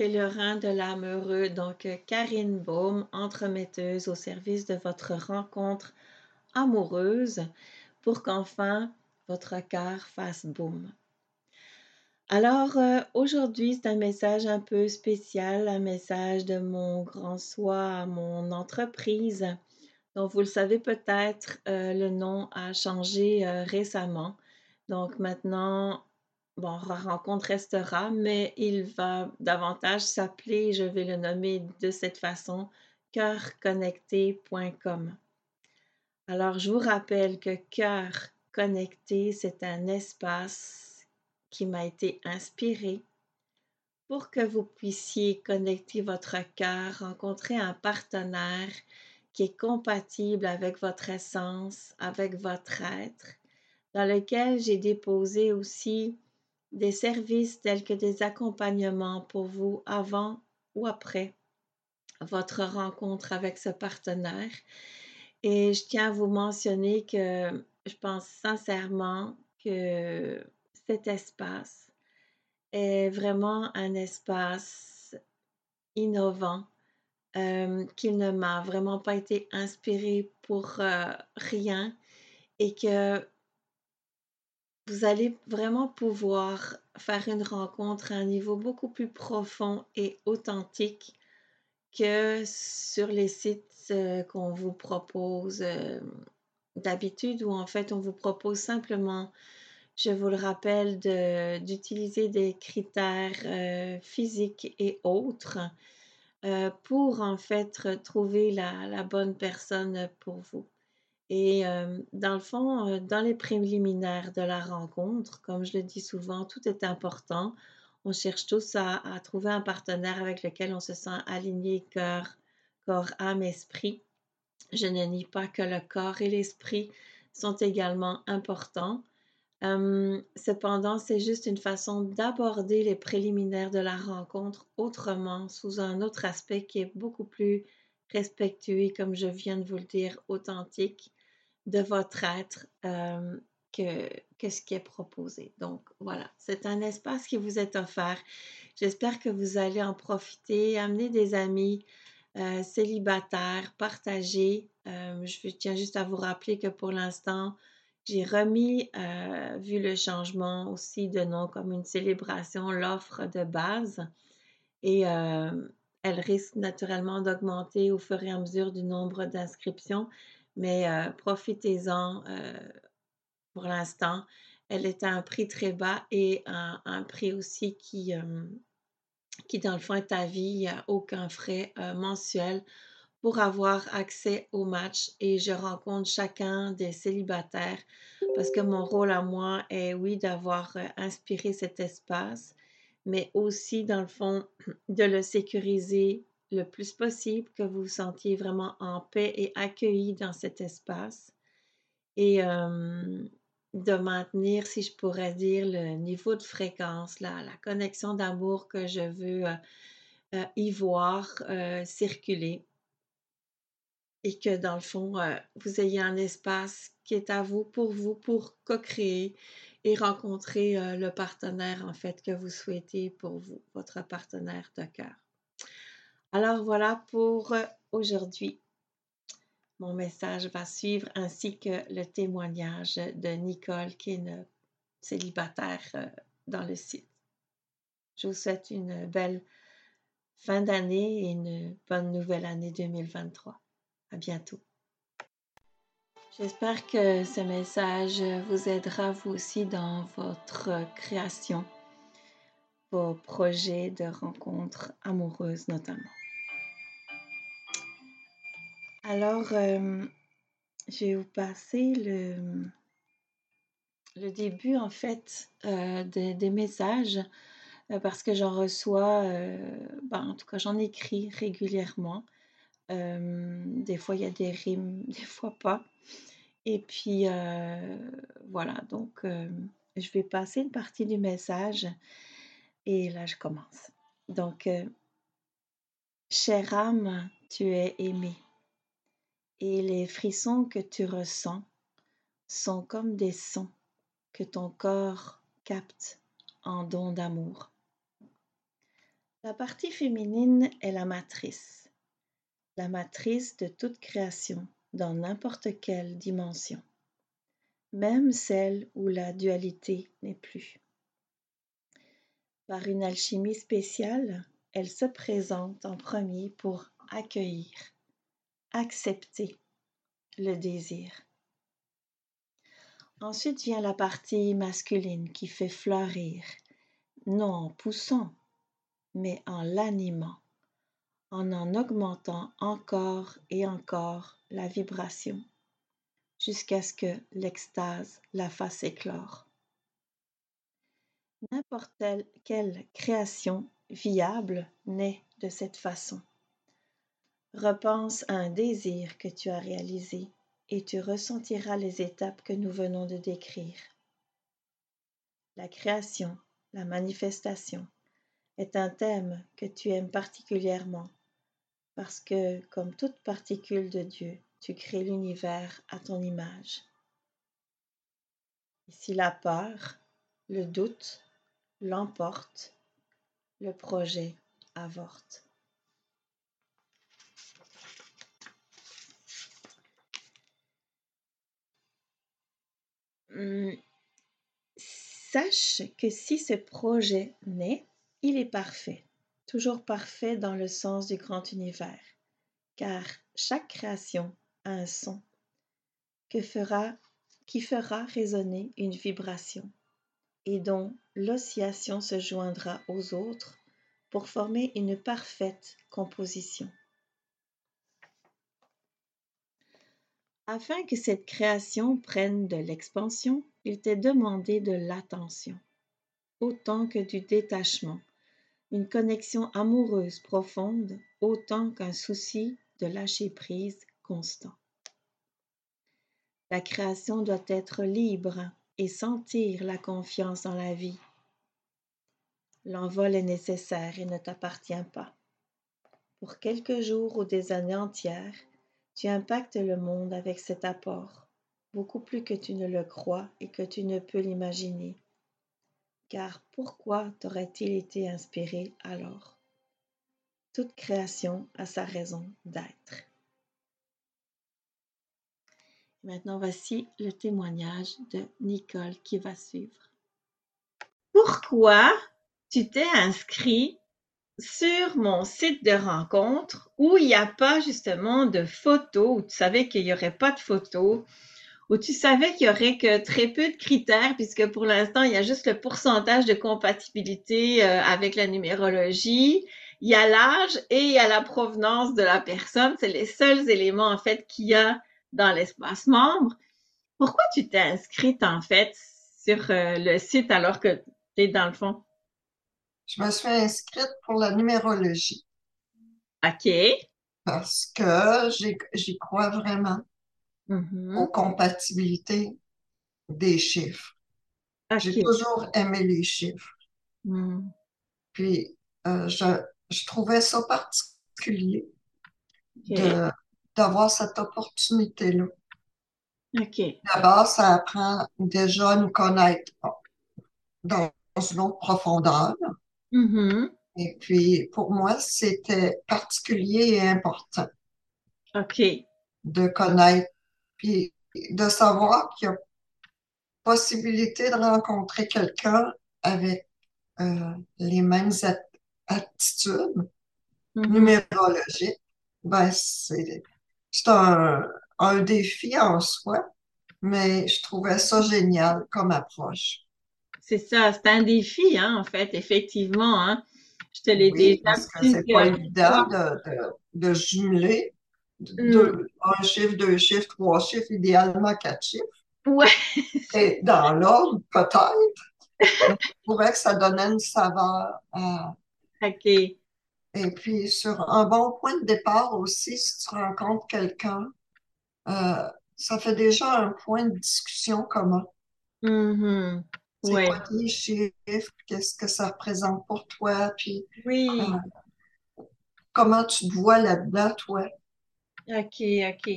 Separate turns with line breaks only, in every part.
pèlerin de l'âme heureux, donc Karine Baume, entremetteuse au service de votre rencontre amoureuse pour qu'enfin votre cœur fasse boum. Alors euh, aujourd'hui, c'est un message un peu spécial, un message de mon grand soi à mon entreprise. Donc, vous le savez peut-être, euh, le nom a changé euh, récemment. Donc maintenant, bon, rencontre restera, mais il va davantage s'appeler, je vais le nommer de cette façon, cœurconnecté.com. Alors, je vous rappelle que Cœur Connecté, c'est un espace qui m'a été inspiré pour que vous puissiez connecter votre cœur, rencontrer un partenaire qui est compatible avec votre essence, avec votre être, dans lequel j'ai déposé aussi des services tels que des accompagnements pour vous avant ou après votre rencontre avec ce partenaire. Et je tiens à vous mentionner que je pense sincèrement que cet espace est vraiment un espace innovant, euh, qu'il ne m'a vraiment pas été inspiré pour euh, rien et que vous allez vraiment pouvoir faire une rencontre à un niveau beaucoup plus profond et authentique que sur les sites euh, qu'on vous propose euh, d'habitude où en fait on vous propose simplement, je vous le rappelle, d'utiliser des critères euh, physiques et autres pour en fait trouver la bonne personne pour vous. Et dans le fond, dans les préliminaires de la rencontre, comme je le dis souvent, tout est important. On cherche tous à, trouver un partenaire avec lequel on se sent aligné cœur, corps, âme, esprit. Je ne nie pas que le corps et l'esprit sont également importants. cependant, c'est juste une façon d'aborder les préliminaires de la rencontre autrement, sous un autre aspect qui est beaucoup plus respectueux, comme je viens de vous le dire, authentique de votre être euh, que, ce qui est proposé. Donc voilà, c'est un espace qui vous est offert. J'espère que vous allez en profiter, amener des amis euh, célibataires, partager. Euh, je tiens juste à vous rappeler que pour l'instant, j'ai remis, vu le changement aussi de nom comme une célébration, l'offre de base. Et elle risque naturellement d'augmenter au fur et à mesure du nombre d'inscriptions mais profitez-en pour l'instant. Elle est à un prix très bas et un, un prix aussi qui, qui, dans le fond, est à vie. Il n'y a aucun frais mensuel pour avoir accès au match et je rencontre chacun des célibataires parce que mon rôle à moi est, oui, d'avoir inspiré cet espace, mais aussi, dans le fond, de le sécuriser le plus possible, que vous vous sentiez vraiment en paix et accueilli dans cet espace et euh, de maintenir, si je pourrais dire, le niveau de fréquence, la, la connexion d'amour que je veux euh, euh, y voir circuler et que dans le fond, vous ayez un espace qui est à vous, pour vous, pour co-créer et rencontrer le partenaire en fait que vous souhaitez pour vous, votre partenaire de cœur. Alors voilà pour euh, aujourd'hui. Mon message va suivre ainsi que le témoignage de Nicole qui est une célibataire euh, dans le site. Je vous souhaite une belle fin d'année et une bonne nouvelle année 2023. À bientôt. J'espère que ce message vous aidera vous aussi dans votre création, vos projets de rencontres amoureuses notamment. Alors, euh, je vais vous passer le, début en fait euh, des messages euh, parce que j'en reçois, ben, en tout cas j'en écris régulièrement. des fois il y a des rimes, des fois pas. Et puis voilà, donc je vais passer une partie du message et là je commence. Donc, chère âme, tu es aimée et les frissons que tu ressens sont comme des sons que ton corps capte en don d'amour. La partie féminine est la matrice, la matrice de toute création dans n'importe quelle dimension, même celle où la dualité n'est plus. Par une alchimie spéciale, elle se présente en premier pour accueillir, accepter le désir. Ensuite vient la partie masculine qui fait fleurir, non en poussant, mais en l'animant, en en augmentant encore et encore la vibration, jusqu'à ce que l'extase la fasse éclore. N'importe quelle création viable naît de cette façon. Repense à un désir que tu as réalisé et tu ressentiras les étapes que nous venons de décrire. La création, la manifestation, est un thème que tu aimes particulièrement parce que, comme toute particule de Dieu, tu crées l'univers à ton image. Et si la peur, le doute, l'emporte, le projet avorte. Hum, sache que si ce projet naît, il est parfait, toujours parfait dans le sens du grand univers, car chaque création a un son que fera, qui fera résonner une vibration et dont l'oscillation se joindra aux autres pour former une parfaite composition. Afin que cette création prenne de l'expansion, il t'est demandé de l'attention, autant que du détachement, une connexion amoureuse profonde, autant qu'un souci de lâcher prise constant. La création doit être libre, et sentir la confiance dans la vie. L'envol est nécessaire et ne t'appartient pas. Pour quelques jours ou des années entières, tu impactes le monde avec cet apport, beaucoup plus que tu ne le crois et que tu ne peux l'imaginer. Car pourquoi t'aurait-il été inspiré alors? Toute création a sa raison d'être. Maintenant, voici le témoignage de Nicole qui va suivre. Pourquoi tu t'es inscrit sur mon site de rencontre où il n'y a pas justement de photos, où tu savais qu'il n'y aurait pas de photos, où tu savais qu'il y aurait que très peu de critères, puisque pour l'instant, il y a juste le pourcentage de compatibilité euh, avec la numérologie, il y a l'âge et il y a la provenance de la personne. C'est les seuls éléments, en fait, qu'il y a dans l'espace membre. Pourquoi tu t'es inscrite en fait sur euh, le site alors que tu es dans le fond?
Je me suis inscrite pour la numérologie.
OK.
Parce que j'y crois vraiment mm-hmm. aux compatibilités des chiffres. J'ai toujours aimé les chiffres. Mm. Puis, euh, je, je, trouvais ça particulier d'avoir cette opportunité-là.
OK.
D'abord, ça apprend déjà à nous connaître dans une autre profondeur.
Mm-hmm.
Et puis, pour moi, c'était particulier et important.
OK.
De connaître, puis de savoir qu'il y a possibilité de rencontrer quelqu'un avec euh, les mêmes attitudes mm-hmm. numérologiques. Ben, c'est c'est un, défi en soi, mais je trouvais ça génial comme approche.
C'est ça, c'est un défi, hein, en fait, effectivement. Hein. Je te l'ai
oui, Parce que c'est pas évident de, jumeler mm. un chiffre, deux chiffres, trois chiffres, idéalement quatre chiffres.
Ouais.
Et dans l'ordre, peut-être. je trouvais que ça donnait une saveur à,
OK.
Et puis, sur un bon point de départ aussi, si tu rencontres quelqu'un, euh, ça fait déjà un point de discussion commun.
Mm-hmm.
C'est quoi chiffres, qu'est-ce que ça représente pour toi, puis
oui.
Euh, comment tu te vois là-dedans, toi?
OK, OK.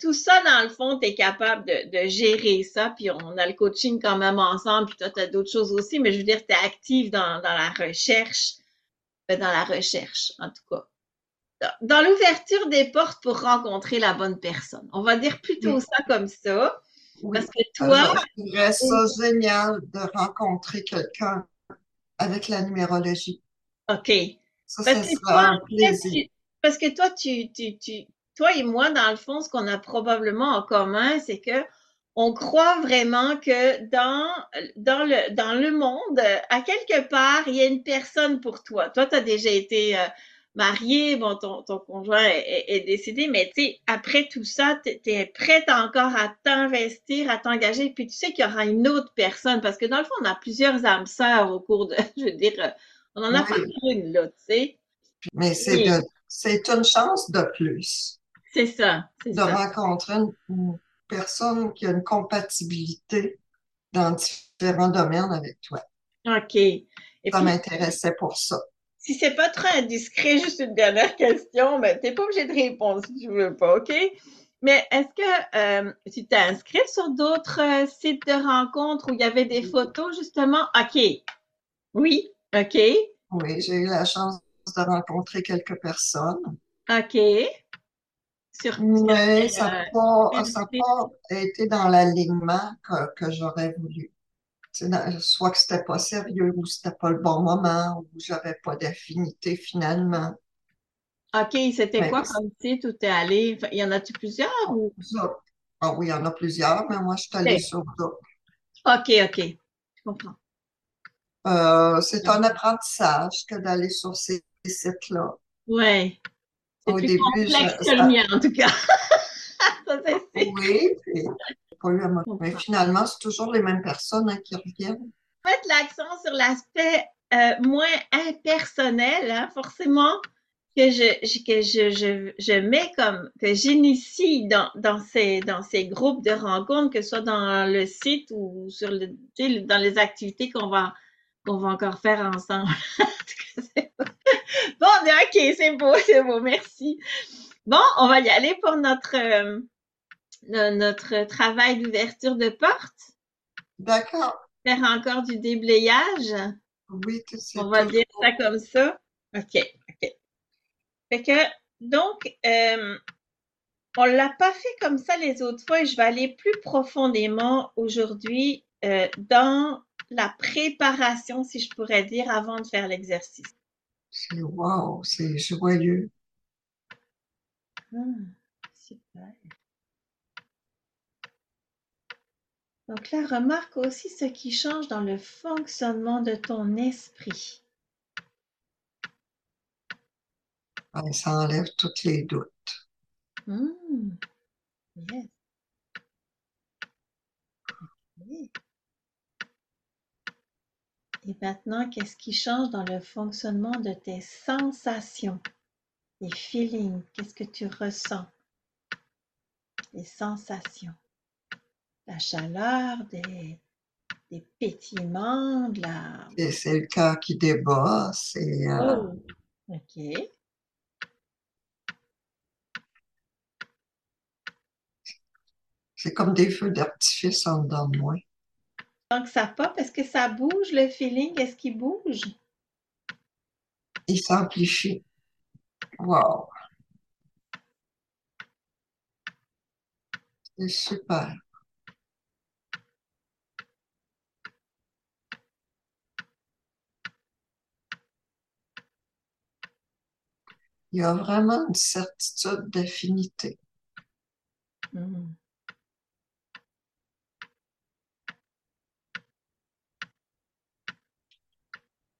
Tout ça, dans le fond, tu es capable de, gérer ça, puis on a le coaching quand même ensemble, puis toi, tu as d'autres choses aussi, mais je veux dire, tu es active dans, dans la recherche ben, dans la recherche, en tout cas. Dans l'ouverture des portes pour rencontrer la bonne personne. On va dire plutôt ça comme ça. Parce que toi.
Je trouverais ça génial de rencontrer quelqu'un avec la numérologie.
OK.
Ça, ça sera un plaisir.
parce que toi, tu, tu, tu, toi et moi, dans le fond, ce qu'on a probablement en commun, c'est que on croit vraiment que dans, dans, le, dans le monde, à quelque part, il y a une personne pour toi. Toi, tu as déjà été euh, marié, bon, ton, ton conjoint est, décédé, mais tu sais, après tout ça, tu es prête encore à t'investir, à t'engager, puis tu sais qu'il y aura une autre personne, parce que dans le fond, on a plusieurs âmes sœurs au cours de, je veux dire, on en a pas une, là, tu sais.
Mais c'est c'est une chance de plus.
C'est ça.
De rencontrer une, personne qui a une compatibilité dans différents domaines avec toi.
OK.
ça m'intéressait pour ça.
Si c'est pas trop indiscret, juste une dernière question, mais t'es pas obligé de répondre si tu veux pas, OK? Mais est-ce que euh, tu t'es inscrite sur d'autres euh, sites de rencontres où il y avait des photos, justement? OK. Oui, OK.
Oui, j'ai eu la chance de rencontrer quelques personnes.
OK.
Sur, Mais ça n'a pas, pas, été dans l'alignement que, que j'aurais voulu. Soit que c'était pas sérieux ou c'était pas le bon moment ou j'avais pas d'affinité finalement.
OK, c'était quoi comme site où tu es allé? Il y en a-tu plusieurs ou?
Ah oui, il y en a plusieurs, mais moi je suis allée sur d'autres.
OK, OK. Je comprends.
Euh, c'est un apprentissage que d'aller sur ces sites-là.
Oui. C'est plus début, complexe que le mien, en tout cas.
oui, mais finalement, c'est toujours les mêmes personnes hein, qui reviennent.
Mettre l'accent sur l'aspect euh, moins impersonnel, hein, forcément, que je, que je, je, je mets comme, que j'initie dans, dans, ces, dans ces groupes de rencontres, que ce soit dans le site ou sur le, dans les activités qu'on va, qu'on va encore faire ensemble. bon, ok, c'est beau, c'est beau, merci. Bon, on va y aller pour notre, euh, notre travail d'ouverture de porte.
D'accord.
Faire encore du déblayage.
Oui, tout ça.
On va dire ça comme ça. OK, OK. Fait que, donc, euh, on l'a pas fait comme ça les autres fois et je vais aller plus profondément aujourd'hui euh, dans la préparation, si je pourrais dire, avant de faire l'exercice.
C'est wow, c'est joyeux.
Ah, super. Donc là, remarque aussi ce qui change dans le fonctionnement de ton esprit.
ça enlève tous les doutes.
Yes. Et maintenant, qu'est-ce qui change dans le fonctionnement de tes sensations, tes feelings? Qu'est-ce que tu ressens? Les sensations. La chaleur, des, des pétillements, de la...
C'est le cœur qui débat, c'est... Euh,
oh, OK.
C'est comme des feux d'artifice en dedans de moi.
Donc, ça pop, est-ce que ça bouge le feeling? Est-ce qu'il bouge?
Il s'amplifie. Wow. C'est super. Il y a vraiment une certitude d'affinité.
Mmh.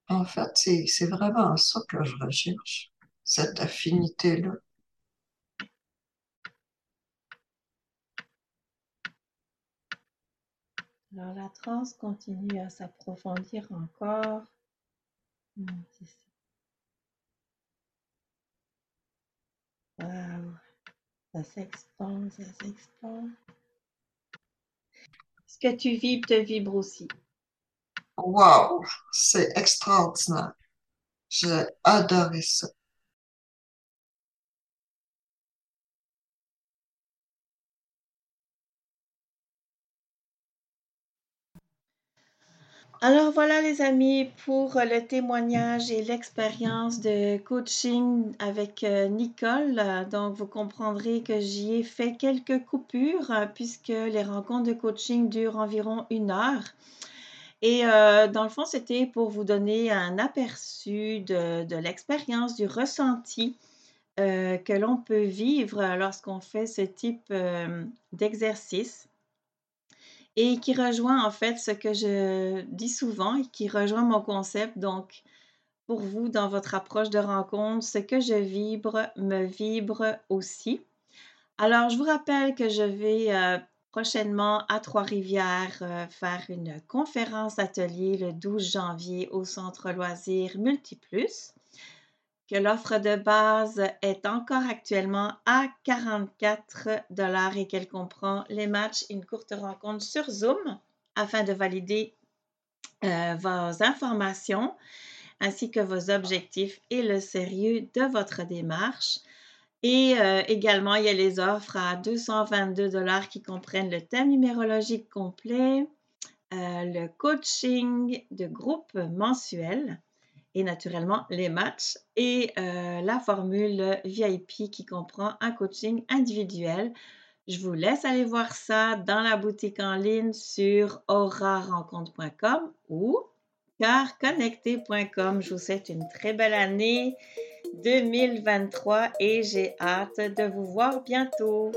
En fait, c'est vraiment ça que je recherche, cette affinité-là.
Alors la transe continue à s'approfondir encore. Ça s'expand, ça s'expand. Ce que tu vibres te vibre aussi?
Wow, c'est extraordinaire. J'ai adoré ça.
Alors voilà les amis pour le témoignage et l'expérience de coaching avec euh, Nicole. Donc vous comprendrez que j'y ai fait quelques coupures euh, puisque les rencontres de coaching durent environ une heure. Et euh, dans le fond, c'était pour vous donner un aperçu de, l'expérience, du ressenti que l'on peut vivre lorsqu'on fait ce type d'exercice et qui rejoint en fait ce que je dis souvent et qui rejoint mon concept. Donc, pour vous, dans votre approche de rencontre, ce que je vibre me vibre aussi. Alors, je vous rappelle que je vais euh, prochainement à Trois-Rivières euh, faire une conférence atelier le 12 janvier au Centre Loisirs Multiplus que l'offre de base est encore actuellement à 44 dollars et qu'elle comprend les matchs une courte rencontre sur Zoom afin de valider euh, vos informations ainsi que vos objectifs et le sérieux de votre démarche. Et euh, également, il y a les offres à 222 dollars qui comprennent le thème numérologique complet, euh, le coaching de groupe mensuel, et naturellement les matchs et euh, la formule VIP qui comprend un coaching individuel. Je vous laisse aller voir ça dans la boutique en ligne sur aurarencontre.com ou carconnecté.com. Je vous souhaite une très belle année 2023 et j'ai hâte de vous voir bientôt.